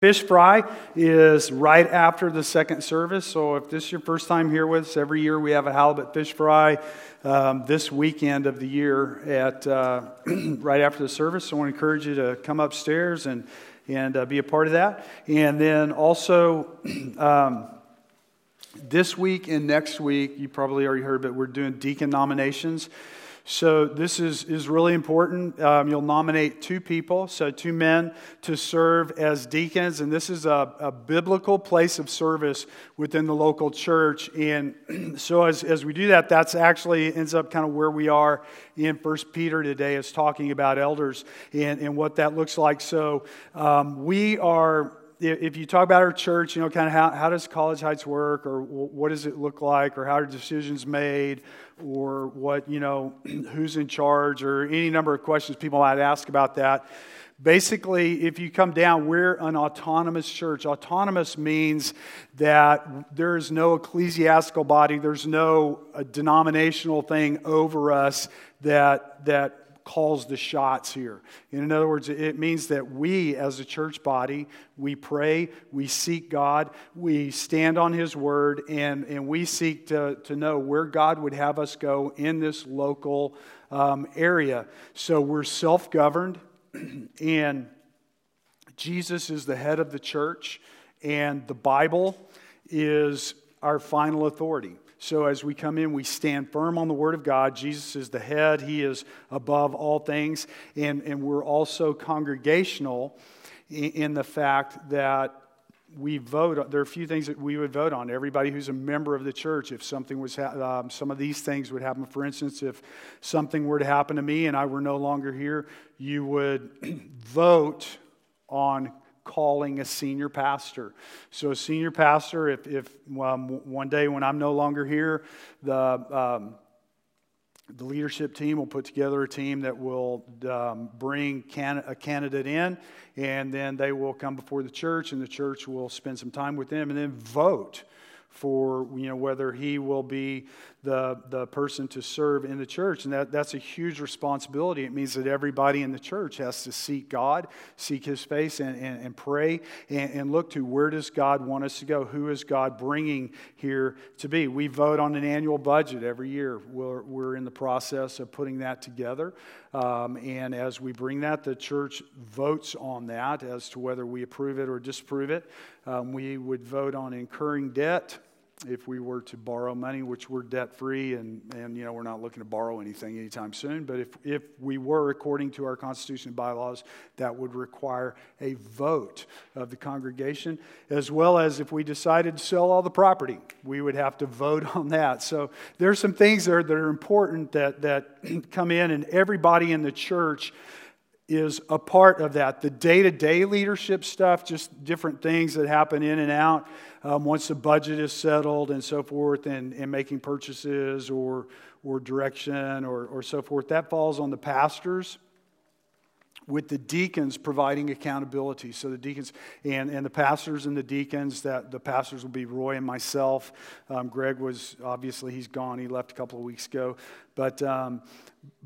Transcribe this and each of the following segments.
Fish fry is right after the second service. So if this is your first time here with us, every year we have a halibut fish fry um, this weekend of the year at uh, right after the service. So I want to encourage you to come upstairs and and uh, be a part of that. And then also. Um, this week and next week, you probably already heard, but we're doing deacon nominations. So this is, is really important. Um, you'll nominate two people, so two men, to serve as deacons. And this is a, a biblical place of service within the local church. And so as, as we do that, that's actually ends up kind of where we are in First Peter today is talking about elders and, and what that looks like. So um, we are if you talk about our church, you know, kind of how, how does College Heights work, or what does it look like, or how are decisions made, or what, you know, who's in charge, or any number of questions people might ask about that. Basically, if you come down, we're an autonomous church. Autonomous means that there is no ecclesiastical body, there's no uh, denominational thing over us that, that calls the shots here. In other words, it means that we, as a church body, we pray, we seek God, we stand on His word, and, and we seek to, to know where God would have us go in this local um, area. So we're self governed, and Jesus is the head of the church, and the Bible is our final authority. So as we come in, we stand firm on the Word of God. Jesus is the head, He is above all things. And, and we're also congregational in, in the fact that we vote. There are a few things that we would vote on. Everybody who's a member of the church, if something was, ha- um, some of these things would happen. For instance, if something were to happen to me and I were no longer here, you would vote on calling a senior pastor. So, a senior pastor, if, if um, one day when I'm no longer here, the, um, the leadership team will put together a team that will um, bring can- a candidate in, and then they will come before the church, and the church will spend some time with them and then vote for you know whether he will be the, the person to serve in the church. And that, that's a huge responsibility. It means that everybody in the church has to seek god seek his face and, and, and pray and, and look to where does god want us to go? Who is god bringing here to be? We vote on an annual budget every year. We're, we're in the process of putting that together um, and as we bring that the church votes on that as to whether we approve it or disapprove it. Um, we would vote on incurring debt if we were to borrow money, which we're debt free and, and you know we're not looking to borrow anything anytime soon. But if, if we were, according to our Constitution and bylaws, that would require a vote of the congregation, as well as if we decided to sell all the property, we would have to vote on that. So there's some things there that are important that, that come in, and everybody in the church is a part of that. The day to day leadership stuff, just different things that happen in and out um, once the budget is settled and so forth, and, and making purchases or, or direction or, or so forth, that falls on the pastors with the deacons providing accountability. So the deacons and, and the pastors and the deacons, that the pastors will be Roy and myself. Um, Greg was obviously he's gone. He left a couple of weeks ago, but um,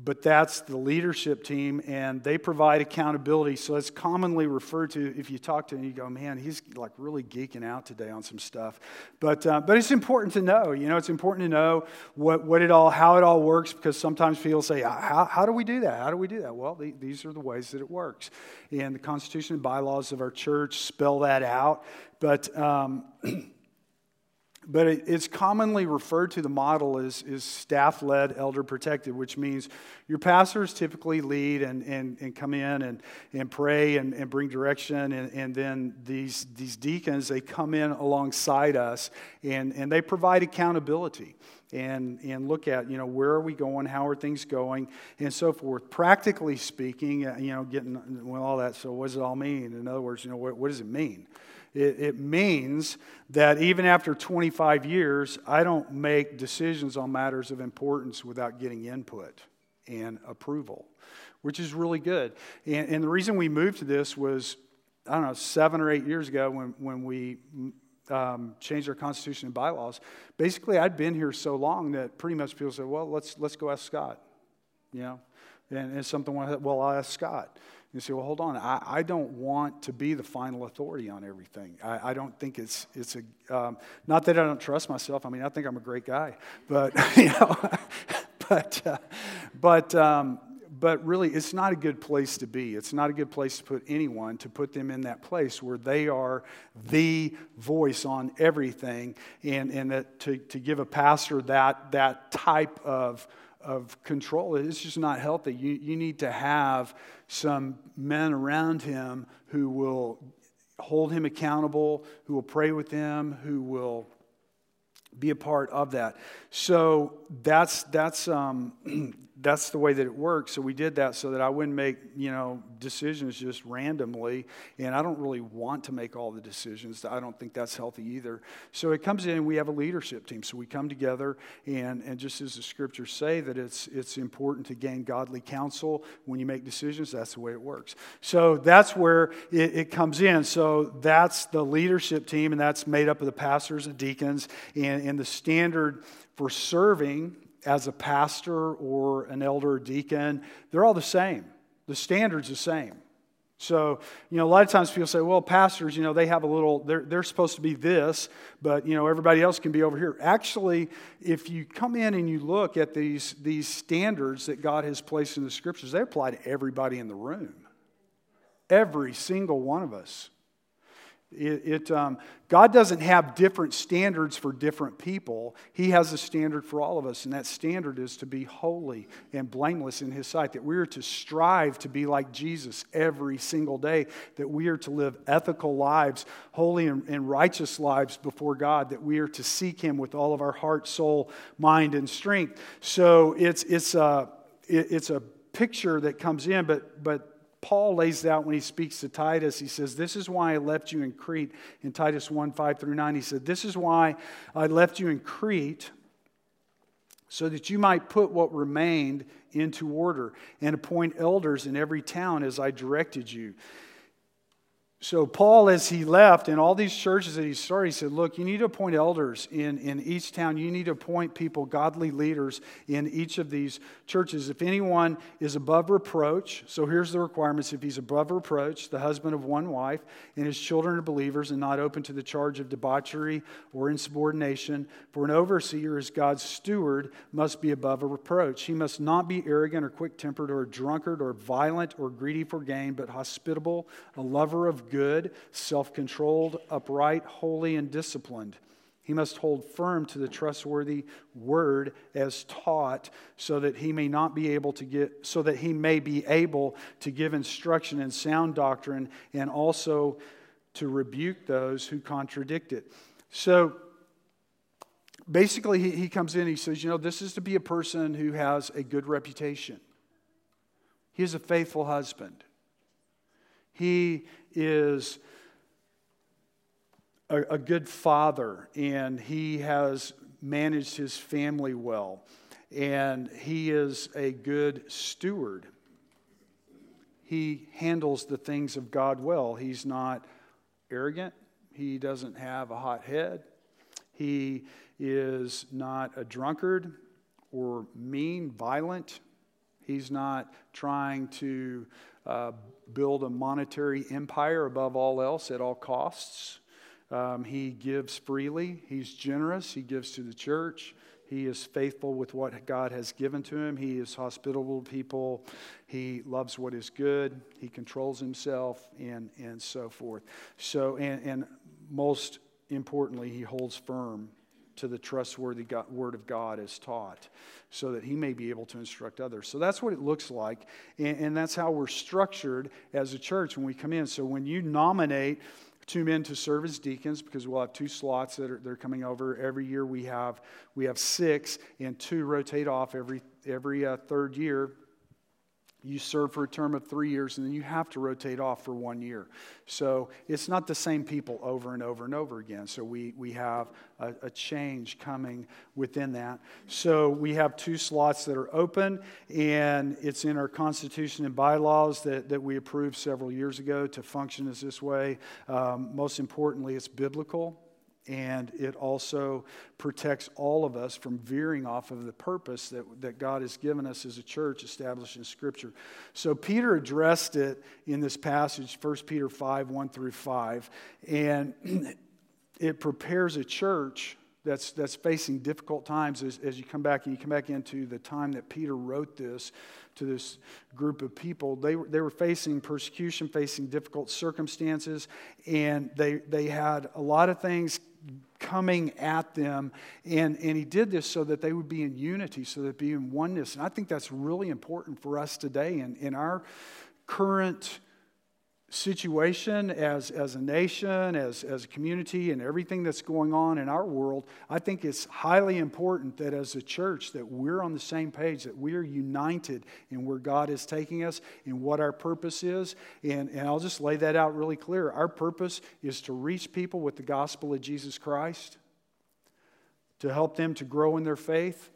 but that's the leadership team, and they provide accountability. So it's commonly referred to. If you talk to him, you go, "Man, he's like really geeking out today on some stuff." But uh, but it's important to know. You know, it's important to know what what it all, how it all works, because sometimes people say, "How how do we do that? How do we do that?" Well, the, these are the ways that it works, and the Constitution and bylaws of our church spell that out. But um, But it's commonly referred to the model as, is staff led, elder protected, which means your pastors typically lead and, and, and come in and, and pray and, and bring direction. And, and then these, these deacons, they come in alongside us and, and they provide accountability and, and look at, you know, where are we going, how are things going, and so forth. Practically speaking, uh, you know, getting, well, all that, so what does it all mean? In other words, you know, what, what does it mean? It, it means that even after 25 years, I don't make decisions on matters of importance without getting input and approval, which is really good. And, and the reason we moved to this was, I don't know, seven or eight years ago when, when we um, changed our constitution and bylaws. Basically, I'd been here so long that pretty much people said, well, let's, let's go ask Scott. You know, and it's something, well, I'll ask Scott. You say, well, hold on. I, I don't want to be the final authority on everything. I, I don't think it's, it's a, um, not that I don't trust myself. I mean, I think I'm a great guy. But, you know, but, uh, but, um, but really, it's not a good place to be. It's not a good place to put anyone, to put them in that place where they are the voice on everything. And, and that to, to give a pastor that, that type of, of control. It's just not healthy. You, you need to have some men around him who will hold him accountable, who will pray with him, who will be a part of that. So that's that's um, that's the way that it works. So we did that so that I wouldn't make, you know, decisions just randomly. And I don't really want to make all the decisions. I don't think that's healthy either. So it comes in, and we have a leadership team. So we come together, and, and just as the scriptures say, that it's, it's important to gain godly counsel when you make decisions. That's the way it works. So that's where it, it comes in. So that's the leadership team, and that's made up of the pastors and deacons. And, and the standard for serving as a pastor or an elder or deacon, they're all the same. The standard's the same. So, you know, a lot of times people say, well, pastors, you know, they have a little, they're, they're supposed to be this, but, you know, everybody else can be over here. Actually, if you come in and you look at these, these standards that God has placed in the scriptures, they apply to everybody in the room. Every single one of us. It, it um, God doesn't have different standards for different people. He has a standard for all of us, and that standard is to be holy and blameless in His sight. That we are to strive to be like Jesus every single day. That we are to live ethical lives, holy and, and righteous lives before God. That we are to seek Him with all of our heart, soul, mind, and strength. So it's it's a it, it's a picture that comes in, but but Paul lays out when he speaks to Titus. He says, This is why I left you in Crete. In Titus 1 5 through 9, he said, This is why I left you in Crete, so that you might put what remained into order and appoint elders in every town as I directed you. So, Paul, as he left, in all these churches that he started, he said, Look, you need to appoint elders in, in each town. You need to appoint people, godly leaders in each of these churches. If anyone is above reproach, so here's the requirements if he's above reproach, the husband of one wife, and his children are believers and not open to the charge of debauchery or insubordination, for an overseer as God's steward must be above a reproach. He must not be arrogant or quick tempered or a drunkard or violent or greedy for gain, but hospitable, a lover of good, self controlled, upright, holy, and disciplined. He must hold firm to the trustworthy word as taught so that he may not be able to get so that he may be able to give instruction in sound doctrine and also to rebuke those who contradict it. So basically he, he comes in he says, you know, this is to be a person who has a good reputation. He is a faithful husband. He is a, a good father, and he has managed his family well, and he is a good steward. He handles the things of God well. He's not arrogant, he doesn't have a hot head, he is not a drunkard or mean, violent. He's not trying to uh, build a monetary empire above all else at all costs. Um, he gives freely, he's generous, he gives to the church. He is faithful with what God has given to him. He is hospitable to people. He loves what is good. He controls himself, and, and so forth. So, and, and most importantly, he holds firm to the trustworthy God, word of God as taught so that he may be able to instruct others. So that's what it looks like. And, and, that's how we're structured as a church when we come in. So when you nominate two men to serve as deacons, because we'll have two slots that are they're coming over every year, we have we have six, and two rotate off every every uh, third year you serve for a term of three years and then you have to rotate off for one year. So it's not the same people over and over and over again. So we, we have a, a, change coming within that. So we have two slots that are open, and it's in our Constitution and bylaws that, that we approved several years ago to function as this way. Um, most importantly, it's biblical. And it also protects all of us from veering off of the purpose that, that God has given us as a church established in Scripture. So Peter addressed it in this passage, 1 Peter 5 1 through 5, and it prepares a church that's, that's facing difficult times as, as you come back and you come back into the time that Peter wrote this to this group of people. They, were, they were facing persecution, facing difficult circumstances, and they, they had a lot of things coming at them. And, and he did this so that they would be in unity, so that be in oneness. And I think that's really important for us today in, in our current situation as, as a nation, as, as a community, and everything that's going on in our world, I think it's highly important that as a church that we're on the same page, that we are united in where God is taking us and what our purpose is. And, and I'll just lay that out really clear. Our purpose is to reach people with the gospel of Jesus Christ, to help them to grow in their faith,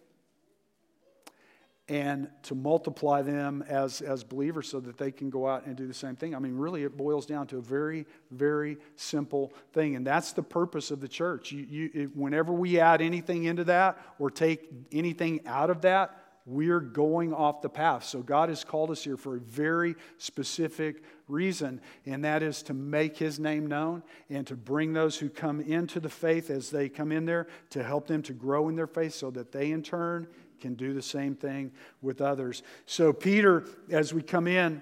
and to multiply them as, as believers so that they can go out and do the same thing. I mean, really, it boils down to a very, very simple thing. And that's the purpose of the church. You, you, whenever we add anything into that or take anything out of that, we're going off the path. So God has called us here for a very specific reason, and that is to make his name known and to bring those who come into the faith as they come in there to help them to grow in their faith so that they in turn can do the same thing with others. So, Peter, as we come in,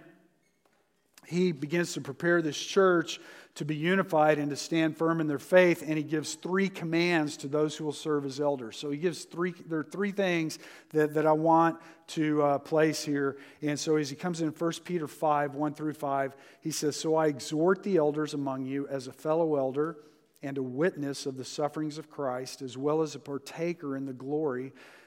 he begins to prepare this church to be unified and to stand firm in their faith and he gives three commands to those who will serve as elders so he gives three there are three things that, that i want to uh, place here and so as he comes in 1 peter 5 1 through 5 he says so i exhort the elders among you as a fellow elder and a witness of the sufferings of christ as well as a partaker in the glory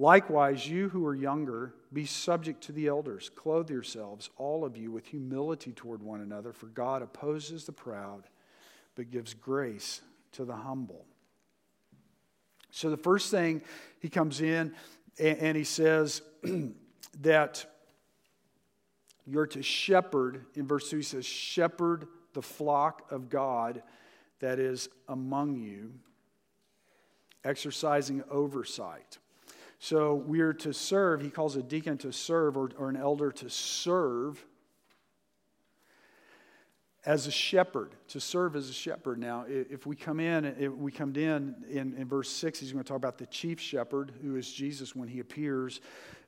Likewise, you who are younger, be subject to the elders. Clothe yourselves, all of you, with humility toward one another, for God opposes the proud, but gives grace to the humble. So, the first thing he comes in and he says that you're to shepherd, in verse 2, he says, shepherd the flock of God that is among you, exercising oversight. So we are to serve. He calls a deacon to serve or, or an elder to serve as a shepherd, to serve as a shepherd. Now, if we come in, if we come in, in in verse 6, he's going to talk about the chief shepherd, who is Jesus when he appears.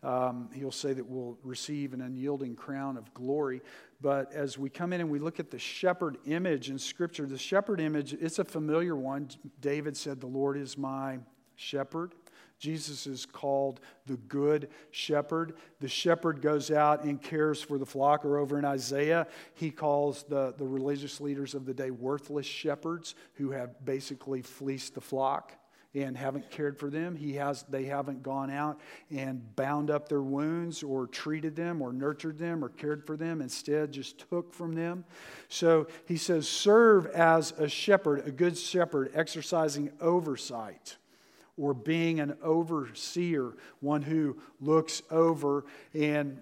Um, he'll say that we'll receive an unyielding crown of glory. But as we come in and we look at the shepherd image in Scripture, the shepherd image, it's a familiar one. David said, The Lord is my shepherd. Jesus is called the Good Shepherd. The shepherd goes out and cares for the flock, or over in Isaiah, he calls the, the religious leaders of the day worthless shepherds who have basically fleeced the flock and haven't cared for them. He has, they haven't gone out and bound up their wounds or treated them or nurtured them or cared for them. Instead, just took from them. So he says, serve as a shepherd, a good shepherd, exercising oversight or being an overseer, one who looks over. And,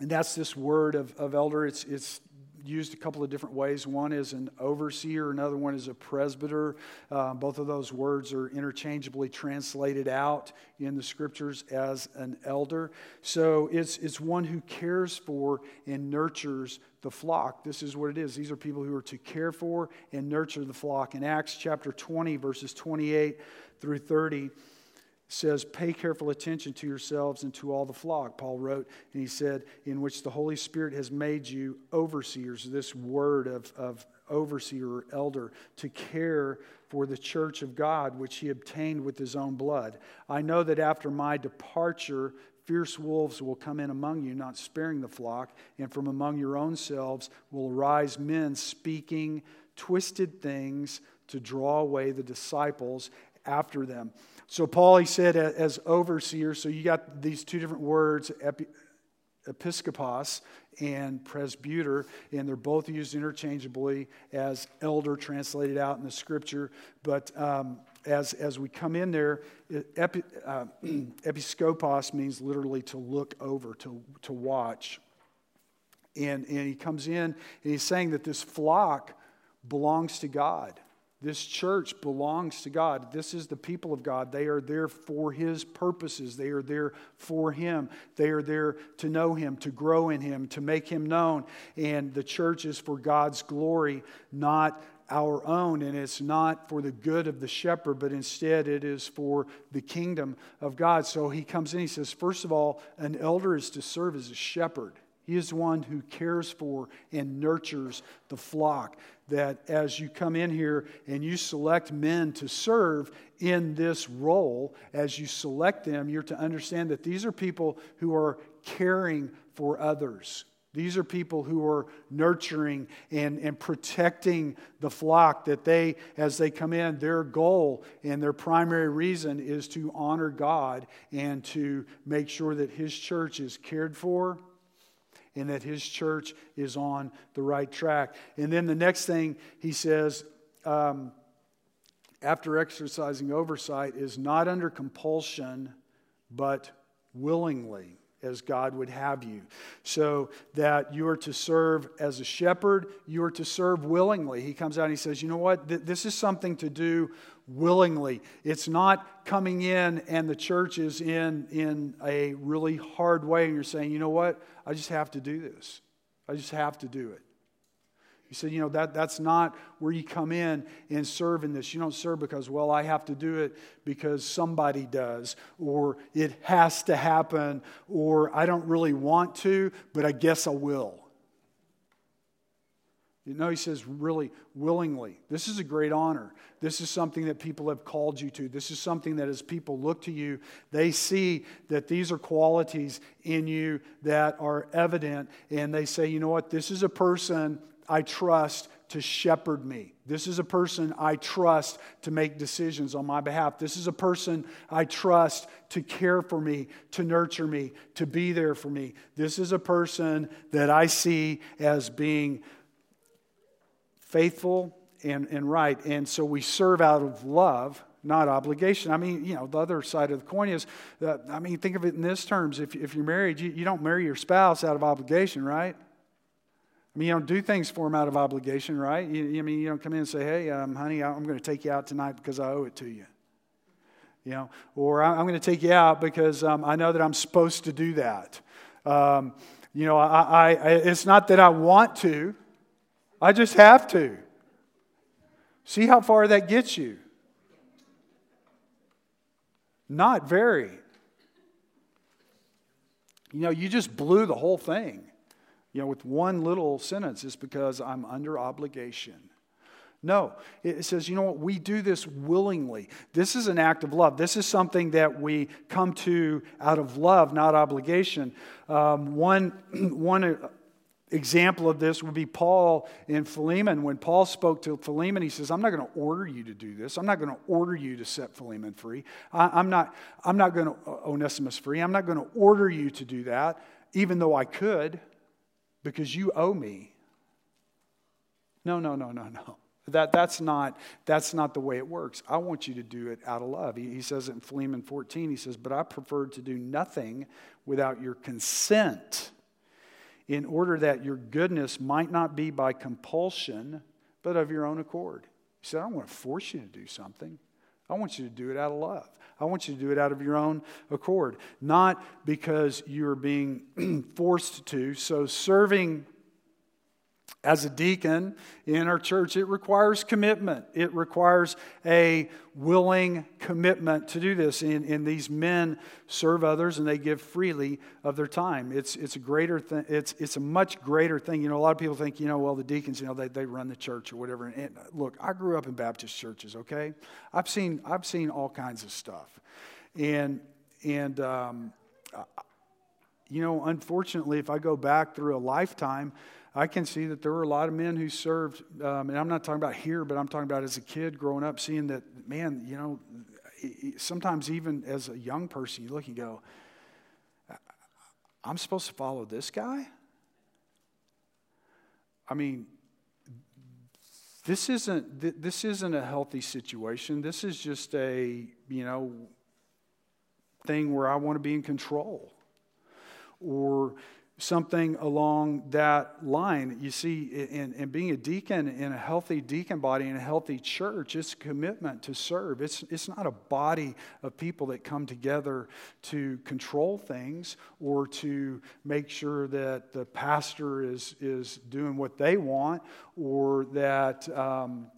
and that's this word of, of elder. It's, it's used a couple of different ways. One is an overseer, another one is a presbyter. Uh, both of those words are interchangeably translated out in the scriptures as an elder. So it's, it's one who cares for and nurtures the flock. This is what it is. These are people who are to care for and nurture the flock. In Acts chapter 20, verses 28 through 30 says, Pay careful attention to yourselves and to all the flock. Paul wrote, and he said, In which the Holy Spirit has made you overseers, this word of, of overseer or elder, to care for the church of God, which he obtained with his own blood. I know that after my departure, fierce wolves will come in among you, not sparing the flock, and from among your own selves will arise men speaking twisted things to draw away the disciples after them. So, Paul, he said, as overseer, so you got these two different words, epi, episkopos and presbyter, and they're both used interchangeably as elder, translated out in the scripture. But um, as, as we come in there, epi, uh, episkopos means literally to look over, to, to watch. And, and he comes in and he's saying that this flock belongs to God. This church belongs to God. This is the people of God. They are there for His purposes. They are there for Him. They are there to know Him, to grow in Him, to make Him known. And the church is for God's glory, not our own. And it's not for the good of the shepherd, but instead it is for the kingdom of God. So he comes in, he says, first of all, an elder is to serve as a shepherd. He is one who cares for and nurtures the flock. That as you come in here and you select men to serve in this role, as you select them, you're to understand that these are people who are caring for others. These are people who are nurturing and, and protecting the flock, that they, as they come in, their goal and their primary reason is to honor God and to make sure that His church is cared for and that his church is on the right track. And then the next thing he says, um, after exercising oversight, is not under compulsion, but willingly as God would have you. So that you are to serve as a shepherd, you are to serve willingly. He comes out and he says, You know what? This is something to do willingly. It's not coming in and the church is in, in a really hard way and you're saying, You know what? I just have to do this. I just have to do it. He said, you know, that, that's not where you come in and serve in this. You don't serve because, well, I have to do it because somebody does, or it has to happen, or I don't really want to, but I guess I will. You know, he says, really, willingly. This is a great honor. This is something that people have called you to. This is something that as people look to you, they see that these are qualities in you that are evident, and they say, you know what, this is a person I trust to shepherd me. This is a person I trust to make decisions on my behalf. This is a person I trust to care for me, to nurture me, to be there for me. This is a person that I see as being faithful and, and right. And so we serve out of love not obligation. I mean, you know, the other side of the coin is, uh, I mean, think of it in this terms. If, if you're married, you, you don't marry your spouse out of obligation, right? I mean, you don't do things for them out of obligation, right? You, I mean, you don't come in and say, hey, um, honey, I'm going to take you out tonight because I owe it to you. You know, or I'm going to take you out because um, I know that I'm supposed to do that. Um, you know, I, I, it's not that I want to, I just have to. See how far that gets you. Not very. You know, you just blew the whole thing you know, with one little sentence, it's because I'm under obligation. No, it says, you know what, we do this willingly. This is an act of love. This is something that we come to out of love, not obligation. Um, one, one example of this would be Paul in Philemon. When Paul spoke to Philemon, he says, I'm not going to order you to do this. I'm not going to order you to set Philemon free. I, am not, I'm not going to, uh, Onesimus free. I'm not going to order you to do that, even though I could because you owe me. No, no, no, no, no. That, that's, not, that's not the way it works. I want you to do it out of love. He, he says it in Philemon 14. He says, But I preferred to do nothing without your consent, in order that your goodness might not be by compulsion, but of your own accord. He said, I don't want to force you to do something. I want you to do it out of love. I want you to do it out of your own accord, not because you're being forced to. So, serving as a deacon in our church, it requires commitment. It requires a willing commitment to do this. And, and these men serve others and they give freely of their time. It's, it's a greater thing. It's, it's a much greater thing. You know, a lot of people think, you know, well, the deacons, you know, they, they run the church or whatever. And look, I grew up in Baptist churches, okay? I've seen, I've seen all kinds of stuff. And, and, um, you know, unfortunately, if I go back through a lifetime, I can see that there were a lot of men who served, um, and I'm not talking about here, but I'm talking about as a kid growing up, seeing that, man, you know, sometimes even as a young person, you look and go, I'm supposed to follow this guy? I mean, this isn't this isn't a healthy situation. This is just a, you know, thing where I want to be in control. Or something along that line. You see, in, in being a deacon in a healthy deacon body in a healthy church, it's a commitment to serve. It's, it's not a body of people that come together to control things or to make sure that the pastor is, is doing what they want or that. Um,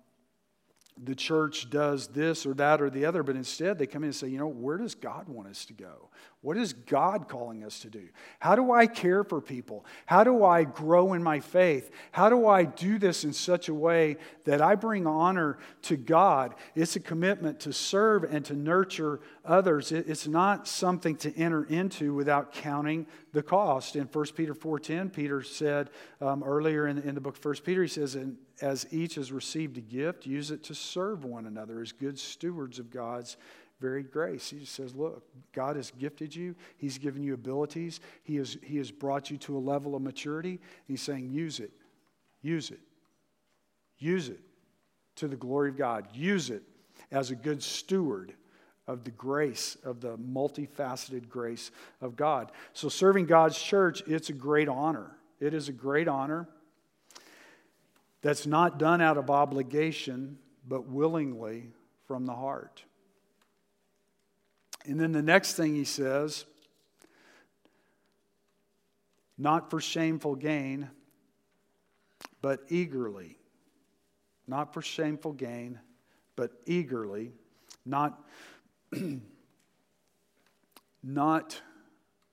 the church does this or that or the other, but instead they come in and say, you know, where does God want us to go? What is God calling us to do? How do I care for people? How do I grow in my faith? How do I do this in such a way that I bring honor to God? It's a commitment to serve and to nurture others. It's not something to enter into without counting the cost. In 1 Peter 4.10, Peter said um, earlier in, in the book of 1 Peter, he says, as each has received a gift, use it to serve one another as good stewards of God's very grace. He says, Look, God has gifted you, He's given you abilities, He has, he has brought you to a level of maturity. He's saying, Use it, use it, use it to the glory of God, use it as a good steward of the grace, of the multifaceted grace of God. So, serving God's church, it's a great honor. It is a great honor that's not done out of obligation, but willingly from the heart. And then the next thing he says, not for shameful gain, but eagerly. Not for shameful gain, but eagerly. Not, not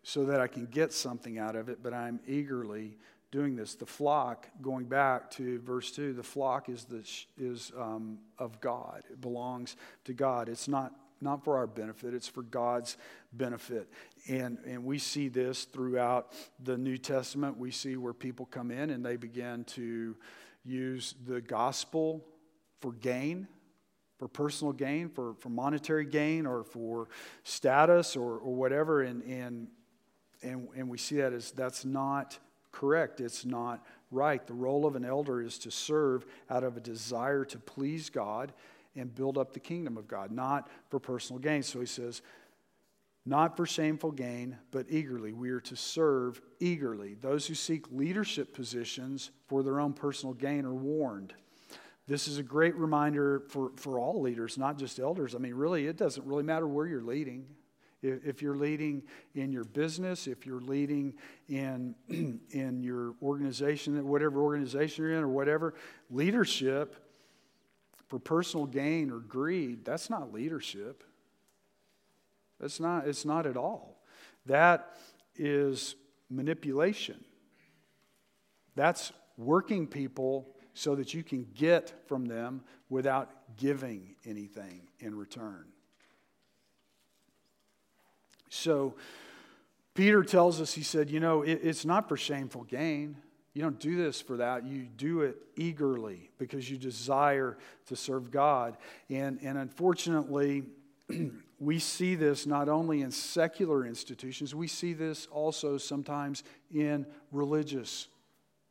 so that I can get something out of it, but I'm eagerly doing this. The flock, going back to verse 2, the flock is, the, is um, of God. It belongs to God. It's not not for our benefit, it's for God's benefit. And, and we see this throughout the New Testament. We see where people come in and they begin to use the gospel for gain, for personal gain, for, for monetary gain, or for status or, or whatever. And, and, and, and we see that as that's not correct. It's not right. The role of an elder is to serve out of a desire to please God and build up the kingdom of God, not for personal gain. So he says, not for shameful gain, but eagerly. We are to serve eagerly. Those who seek leadership positions for their own personal gain are warned. This is a great reminder for, for all leaders, not just elders. I mean, really, it doesn't really matter where you're leading. If, you're leading in your business, if you're leading in, in your organization, whatever organization you're in or whatever, leadership for personal gain or greed, that's not leadership. That's not, it's not at all. That is manipulation. That's working people so that you can get from them without giving anything in return. So, Peter tells us, he said, you know, it, it's not for shameful gain. You don't do this for that. You do it eagerly because you desire to serve God. And, and unfortunately, we see this not only in secular institutions, we see this also sometimes in religious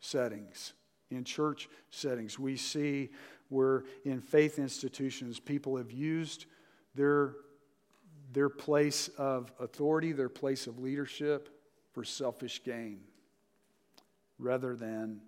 settings, in church settings. We see where in faith institutions people have used their, their place of authority, their place of leadership for selfish gain rather than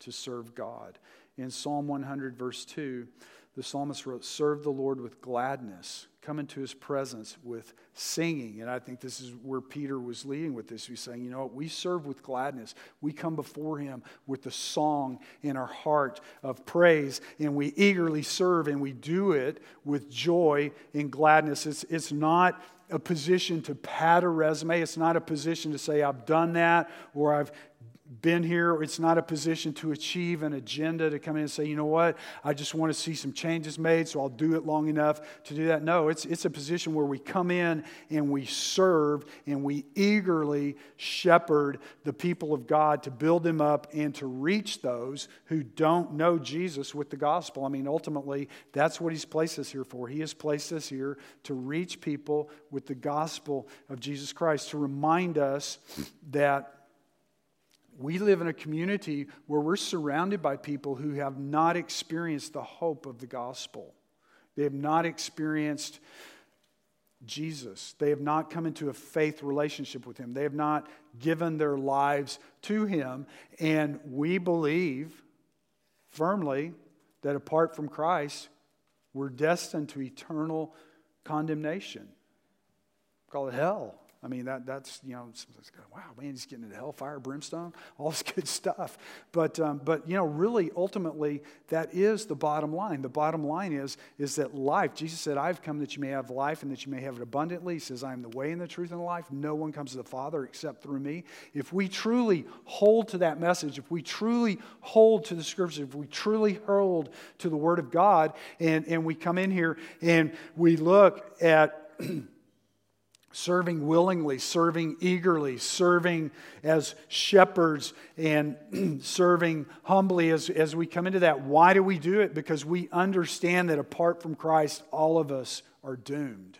to serve God. In Psalm 100, verse 2, the psalmist wrote, Serve the Lord with gladness, come into his presence with singing. And I think this is where Peter was leading with this. He's saying, You know what? We serve with gladness. We come before him with the song in our heart of praise, and we eagerly serve, and we do it with joy and gladness. It's, it's not a position to pad a resume. It's not a position to say, I've done that or I've been here. It's not a position to achieve an agenda to come in and say, you know what, I just want to see some changes made, so I'll do it long enough to do that. No, it's, it's a position where we come in and we serve and we eagerly shepherd the people of God to build them up and to reach those who don't know Jesus with the gospel. I mean, ultimately, that's what He's placed us here for. He has placed us here to reach people with the gospel of Jesus Christ, to remind us that we live in a community where we're surrounded by people who have not experienced the hope of the gospel. They have not experienced Jesus. They have not come into a faith relationship with Him. They have not given their lives to Him. And we believe firmly that apart from Christ, we're destined to eternal condemnation. Call it hell. I mean, that, that's, you know, wow, man, he's getting into hellfire, brimstone, all this good stuff. But, um, but, you know, really, ultimately, that is the bottom line. The bottom line is, is that life, Jesus said, I've come that you may have life and that you may have it abundantly. He says, I am the way and the truth and the life. No one comes to the Father except through me. If we truly hold to that message, if we truly hold to the scriptures, if we truly hold to the Word of God, and, and we come in here and we look at serving willingly, serving eagerly, serving as shepherds, and serving humbly as, as we come into that. Why do we do it? Because we understand that apart from Christ, all of us are doomed.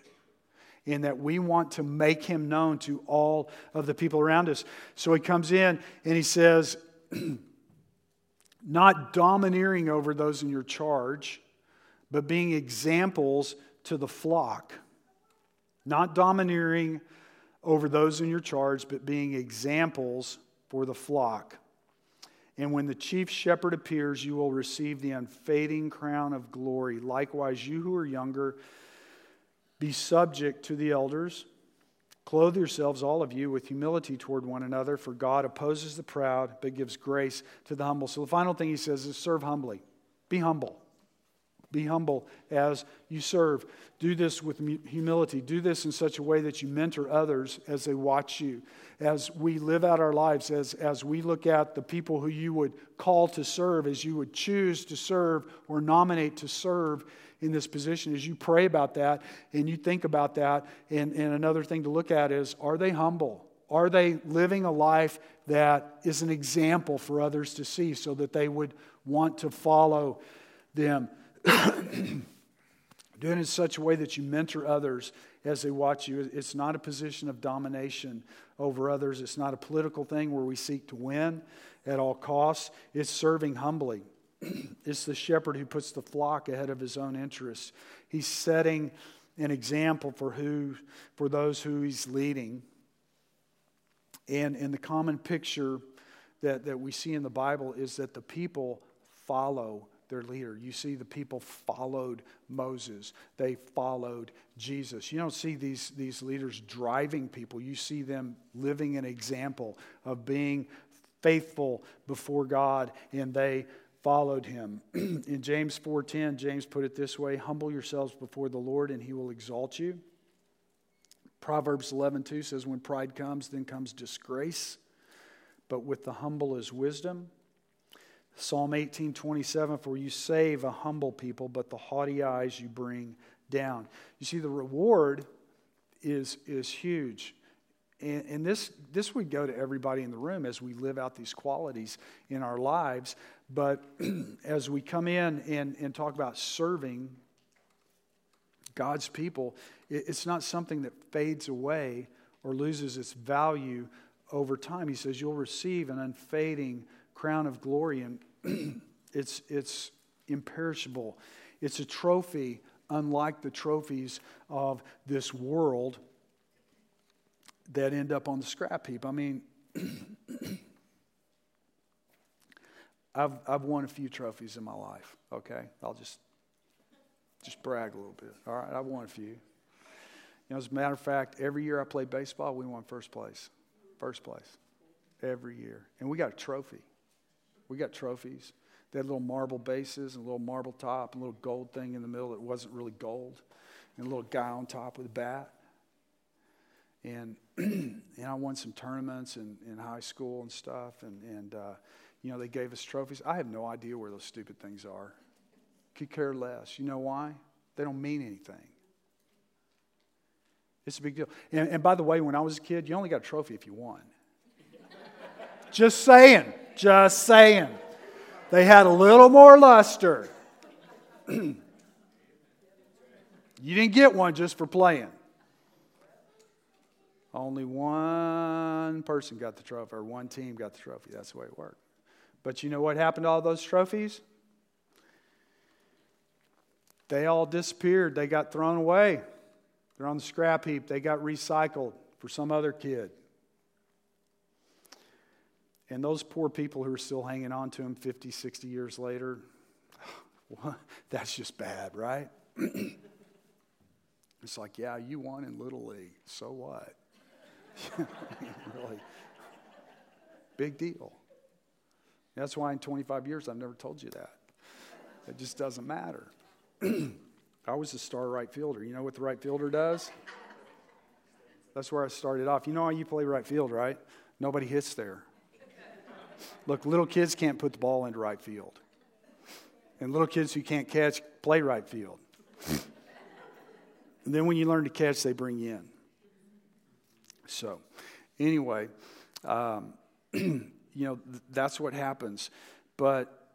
And that we want to make him known to all of the people around us. So he comes in and he says, not domineering over those in your charge, but being examples to the flock not domineering over those in your charge, but being examples for the flock. And when the chief shepherd appears, you will receive the unfading crown of glory. Likewise, you who are younger, be subject to the elders. Clothe yourselves, all of you, with humility toward one another, for God opposes the proud, but gives grace to the humble. So the final thing he says is serve humbly. Be humble. Be humble as you serve. Do this with humility. Do this in such a way that you mentor others as they watch you. As we live out our lives, as, as we look at the people who you would call to serve, as you would choose to serve or nominate to serve in this position, as you pray about that and you think about that. And, and another thing to look at is are they humble? Are they living a life that is an example for others to see so that they would want to follow them? doing it in such a way that you mentor others as they watch you. It's not a position of domination over others. It's not a political thing where we seek to win at all costs. It's serving humbly. it's the shepherd who puts the flock ahead of his own interests. He's setting an example for who for those who he's leading. And, and the common picture that, that we see in the Bible is that the people follow their leader. You see, the people followed Moses, they followed Jesus. You don't see these, these leaders driving people, you see them living an example of being faithful before God, and they followed him. In James 4:10, James put it this way, humble yourselves before the Lord and he will exalt you. Proverbs 11:2 says when pride comes then comes disgrace, but with the humble is wisdom. Psalm 18 27, for you save a humble people, but the haughty eyes you bring down. You see, the reward is, is huge. And, and, this, this would go to everybody in the room as we live out these qualities in our lives. But as we come in and, and talk about serving God's people, it, it's not something that fades away or loses its value over time. He says, You'll receive an unfading crown of glory, and it's, it's imperishable. It's a trophy unlike the trophies of this world that end up on the scrap heap. I mean, I've, I've won a few trophies in my life, okay? I'll just, just brag a little bit. All right, I've won a few. You know, as a matter of fact, every year I played baseball, we won first place. First place. Every year. And we got a trophy. We got trophies. They had little marble bases and a little marble top and a little gold thing in the middle that wasn't really gold, and a little guy on top with a bat. and and I won some tournaments in, in high school and stuff, and and uh, you know they gave us trophies. I have no idea where those stupid things are. Could care less. You know why? They don't mean anything. It's a big deal. And, and by the way, when I was a kid, you only got a trophy if you won. Just saying. Just saying. They had a little more luster. you didn't get one just for playing. Only one person got the trophy, or one team got the trophy. That's the way it worked. But you know what happened to all those trophies? They all disappeared. They got thrown away. They're on the scrap heap. They got recycled for some other kid. And those poor people who are still hanging on to him 50, 60 years later, well, that's just bad, right? it's like, yeah, you won in Little League. So what? really, big deal. That's why in 25 years I've never told you that. It just doesn't matter. I was a star right fielder. You know what the right fielder does? That's where I started off. You know how you play right field, right? Nobody hits there. Look, little kids can't put the ball into right field. And little kids who can't catch play right field. And then when you learn to catch, they bring you in. So, anyway, um, you know, th- that's what happens. But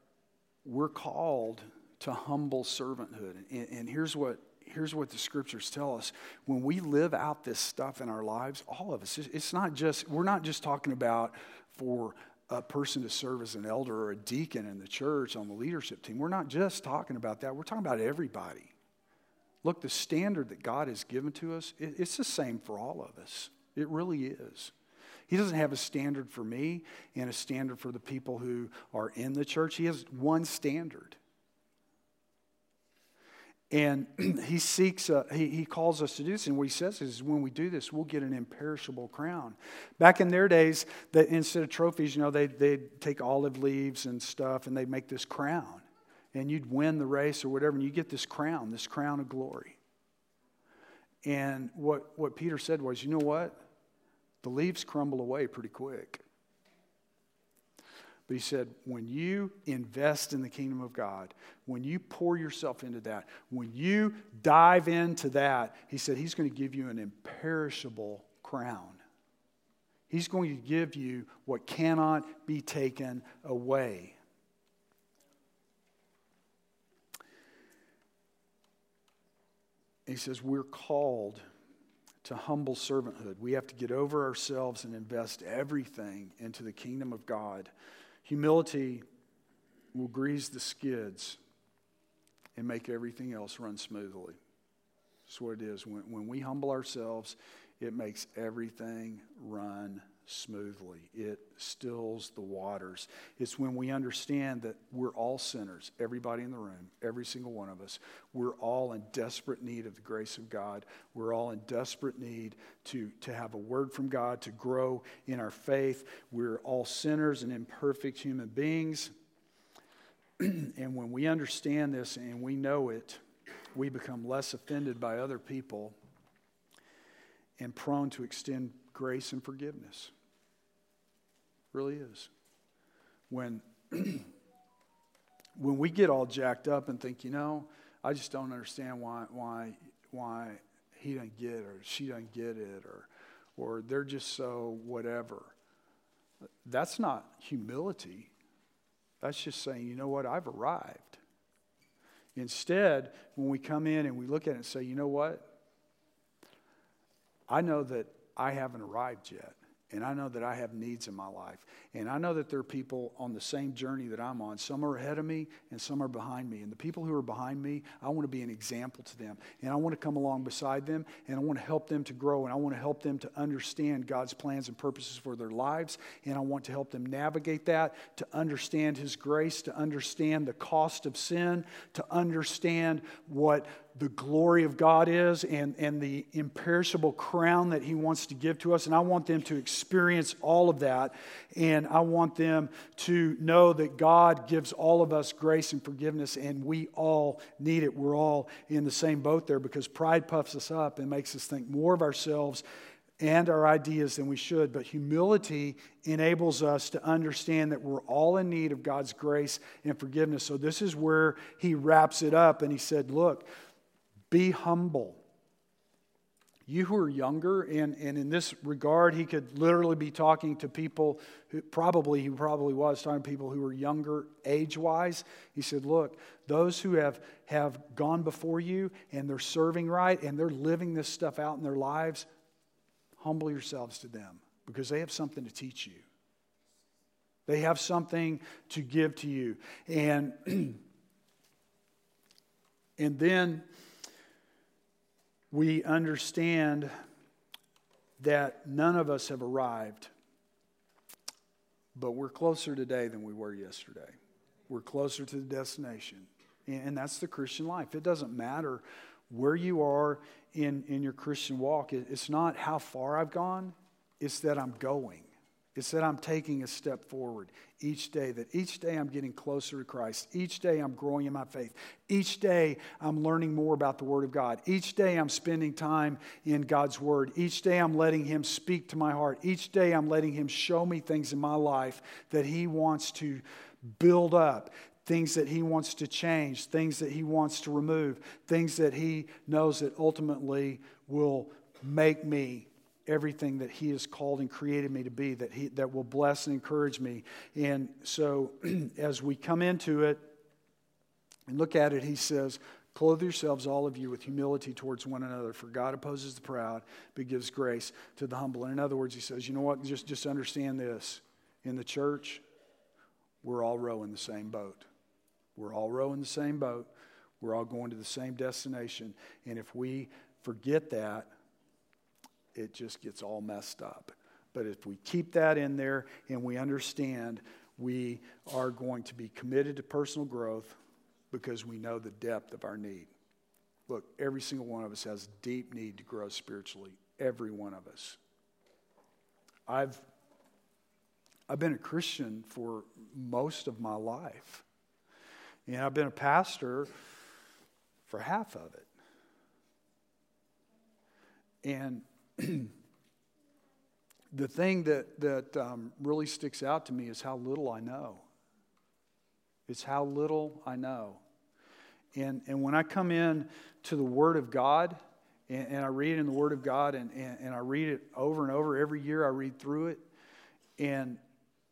we're called to humble servanthood. And, and here's what here's what the scriptures tell us when we live out this stuff in our lives all of us it's not just we're not just talking about for a person to serve as an elder or a deacon in the church on the leadership team we're not just talking about that. We're talking about everybody. Look the standard that god has given to us it's the same for all of us. It really is. He doesn't have a standard for me and a standard for the people who are in the church. He has one standard and he seeks, a, he, he calls us to do this. And what he says is when we do this, we'll get an imperishable crown. Back in their days, that instead of trophies, you know, they'd, they'd take olive leaves and stuff and they'd make this crown. And you'd win the race or whatever, and you get this crown, this crown of glory. And what, what Peter said was, you know what? The leaves crumble away pretty quick. But he said, when you invest in the kingdom of God, when you pour yourself into that, when you dive into that, he said, he's going to give you an imperishable crown. He's going to give you what cannot be taken away. he says, We're called to humble servanthood. We have to get over ourselves and invest everything into the kingdom of God. Humility will grease the skids and make everything else run smoothly. That's what it is. When, when we humble ourselves, it makes everything run smoothly. It stills the waters. It's when we understand that we're all sinners, everybody in the room, every single one of us. We're all in desperate need of the grace of God. We're all in desperate need to, to have a word from God, to grow in our faith. We're all sinners and imperfect human beings. and when we understand this and we know it, we become less offended by other people and prone to extend grace and forgiveness really is. When, when we get all jacked up and think, you know, I just don't understand why, why, why he doesn't get it or she doesn't get it or, or they're just so whatever. That's not humility. That's just saying, you know what, I've arrived. Instead, when we come in and we look at it and say, you know what, I know that I haven't arrived yet. And I know that I have needs in my life. And I know that there are people on the same journey that I'm on. Some are ahead of me and some are behind me. And the people who are behind me, I want to be an example to them. And I want to come along beside them and I want to help them to grow and I want to help them to understand God's plans and purposes for their lives. And I want to help them navigate that, to understand His grace, to understand the cost of sin, to understand what the glory of God is and, and the imperishable crown that He wants to give to us. And I want them to experience all of that. And I want them to know that God gives all of us grace and forgiveness, and we all need it. We're all in the same boat there because pride puffs us up and makes us think more of ourselves and our ideas than we should, but humility enables us to understand that we're all in need of God's grace and forgiveness. So, this is where he wraps it up and he said, Look, be humble. You who are younger, and, and in this regard, he could literally be talking to people who probably, he probably was talking to people who were younger age wise. He said, Look, those who have, have gone before you and they're serving right and they're living this stuff out in their lives, humble yourselves to them because they have something to teach you. They have something to give to you. And, and then we understand that none of us have arrived, but we're closer today than we were yesterday. We're closer to the destination. And that's the Christian life. It doesn't matter where you are in, in your Christian walk. It's not how far I've gone, it's that I'm going. It's that I'm taking a step forward each day, that each day I'm getting closer to Christ. Each day I'm growing in my faith. Each day I'm learning more about the Word of God. Each day I'm spending time in God's Word. Each day I'm letting Him speak to my heart. Each day I'm letting Him show me things in my life that He wants to build up, things that He wants to change, things that He wants to remove, things that He knows that ultimately will make me everything that He has called and created me to be, that, he, that will bless and encourage me. And so as we come into it and look at it, He says, Clothe yourselves, all of you, with humility towards one another, for God opposes the proud, but gives grace to the humble. And in other words, He says, You know what? Just, just understand this. In the church, we're all rowing the same boat. We're all rowing the same boat. We're all going to the same destination. And if we forget that, it just gets all messed up. But if we keep that in there and we understand, we are going to be committed to personal growth because we know the depth of our need. Look, every single one of us has deep need to grow spiritually. Every one of us. I've, I've been a Christian for most of my life. And I've been a pastor for half of it. And the thing that, that um, really sticks out to me is how little I know. It's how little I know. And, and when I come in to the Word of God, and, and I read in the Word of God, and, and, and I read it over and over, every year I read through it, and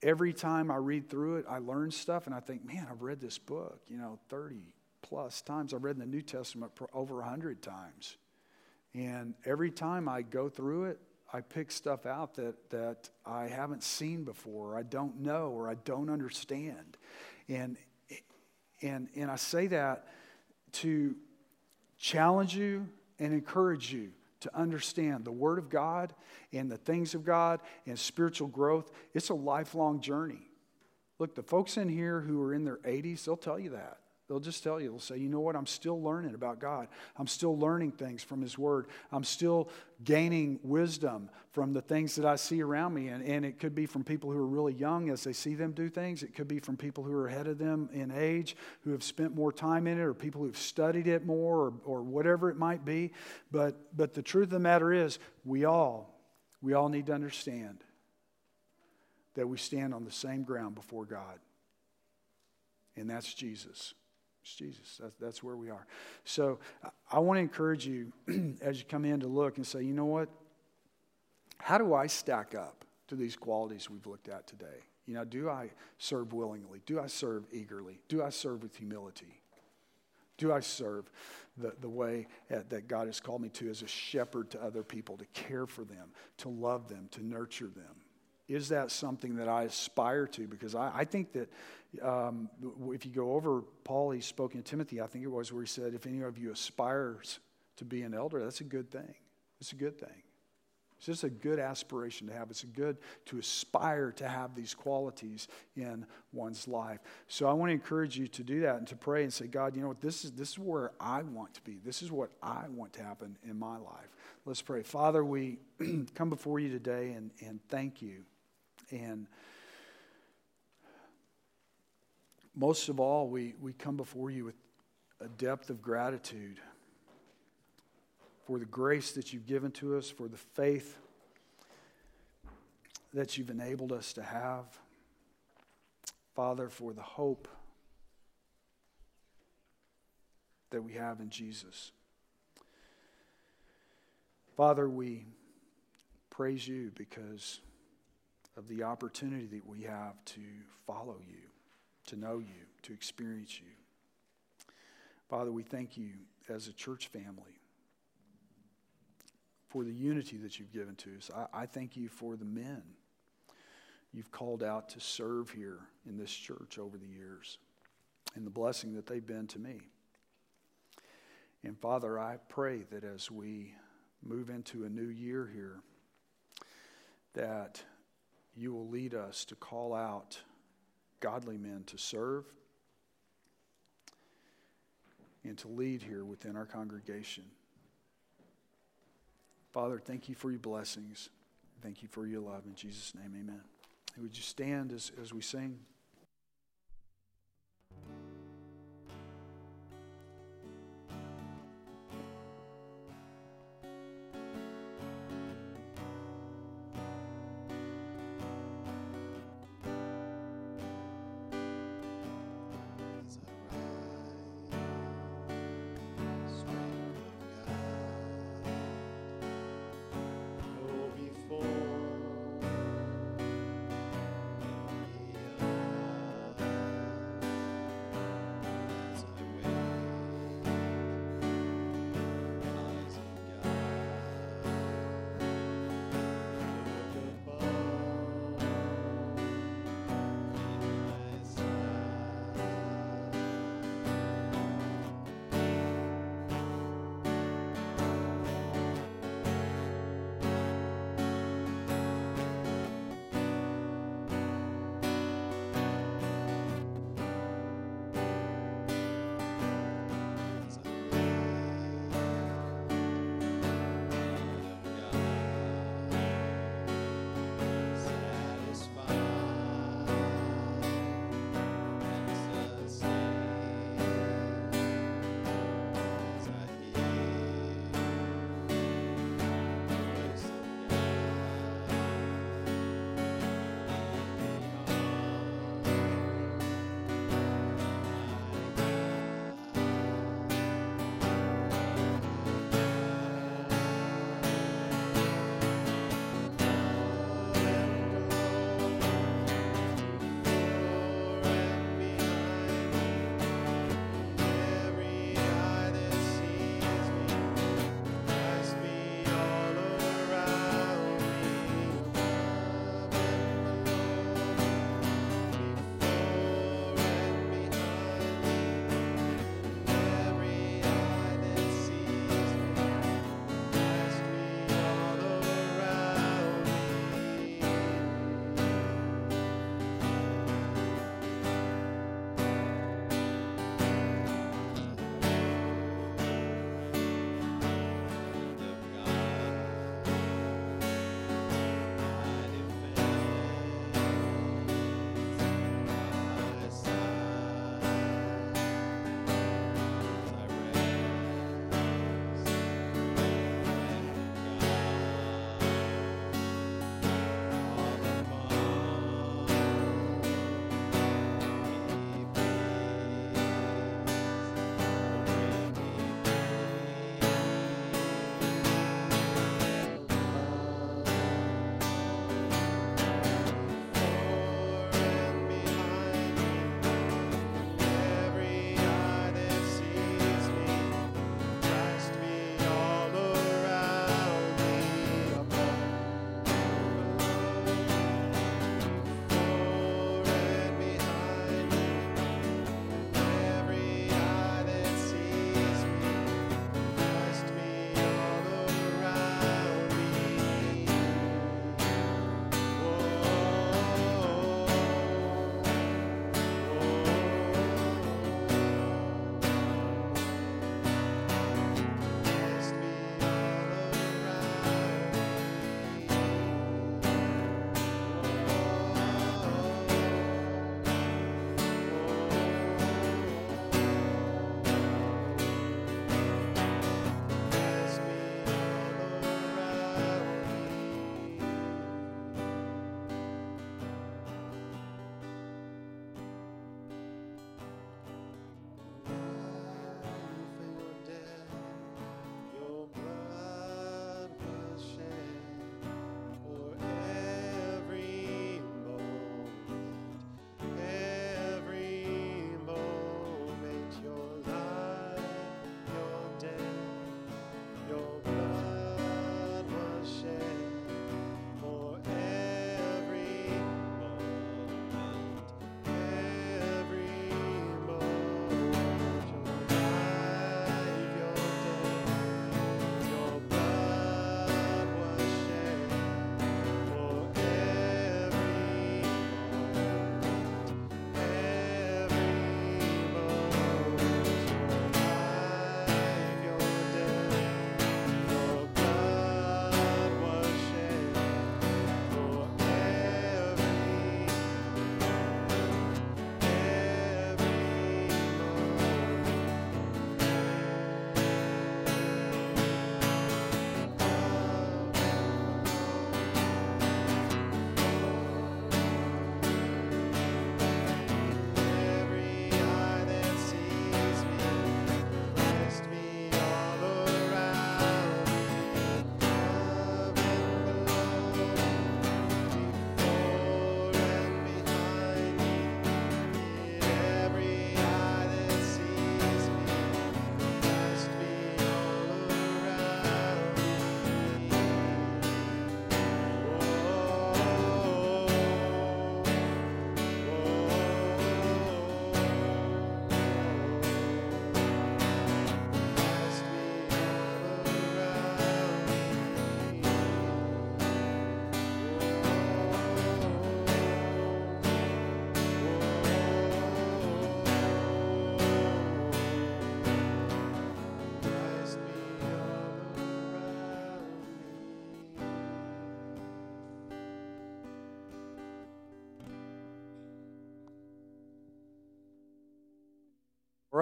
every time I read through it, I learn stuff, and I think, man, I've read this book, you know, 30 plus times. I've read the New Testament over 100 times. And every time I go through it, I pick stuff out that, that I haven't seen before, or I don't know, or I don't understand. And, and, and I say that to challenge you and encourage you to understand the Word of God and the things of God and spiritual growth. It's a lifelong journey. Look, the folks in here who are in their 80s, they'll tell you that. They'll just tell you, they'll say, you know what, I'm still learning about God. I'm still learning things from His Word. I'm still gaining wisdom from the things that I see around me. And, and it could be from people who are really young as they see them do things. It could be from people who are ahead of them in age, who have spent more time in it, or people who've studied it more, or, or whatever it might be. But, but the truth of the matter is, we all, we all need to understand that we stand on the same ground before God. And that's Jesus. It's Jesus. That's, that's where we are. So I want to encourage you as you come in to look and say, you know what? How do I stack up to these qualities we've looked at today? You know, do I serve willingly? Do I serve eagerly? Do I serve with humility? Do I serve the, the way eh, that God has called me to as a shepherd to other people, to care for them, to love them, to nurture them? Is that something that I aspire to? Because I, I think that um, if you go over Paul, he spoke in Timothy, I think it was where he said, if any of you aspires to be an elder, that's a good thing. It's a good thing. It's just a good aspiration to have. It's a good to aspire to have these qualities in one's life. So I want to encourage you to do that and to pray and say, God, you know what? This is, this is where I want to be. This is what I want to happen in my life. Let's pray. Father, we come before you today and, and thank you. And most of all, we, we come before you with a depth of gratitude for the grace that you've given to us, for the faith that you've enabled us to have. Father, for the hope that we have in Jesus. Father, we praise you because of the opportunity that we have to follow you, to know you, to experience you. Father, we thank you as a church family for the unity that you've given to us. I, I thank you for the men you've called out to serve here in this church over the years and the blessing that they've been to me. And Father, I pray that as we move into a new year here, that you will lead us to call out godly men to serve and to lead here within our congregation. Father, thank you for your blessings. Thank you for your love. In Jesus' name, amen. And would you stand as, as we sing?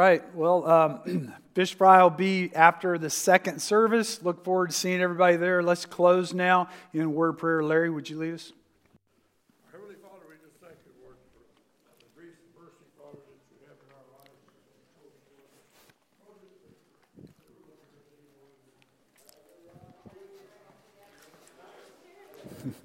Right. Well, um, fish fry will be after the second service. Look forward to seeing everybody there. Let's close now in word prayer. Larry, would you lead us?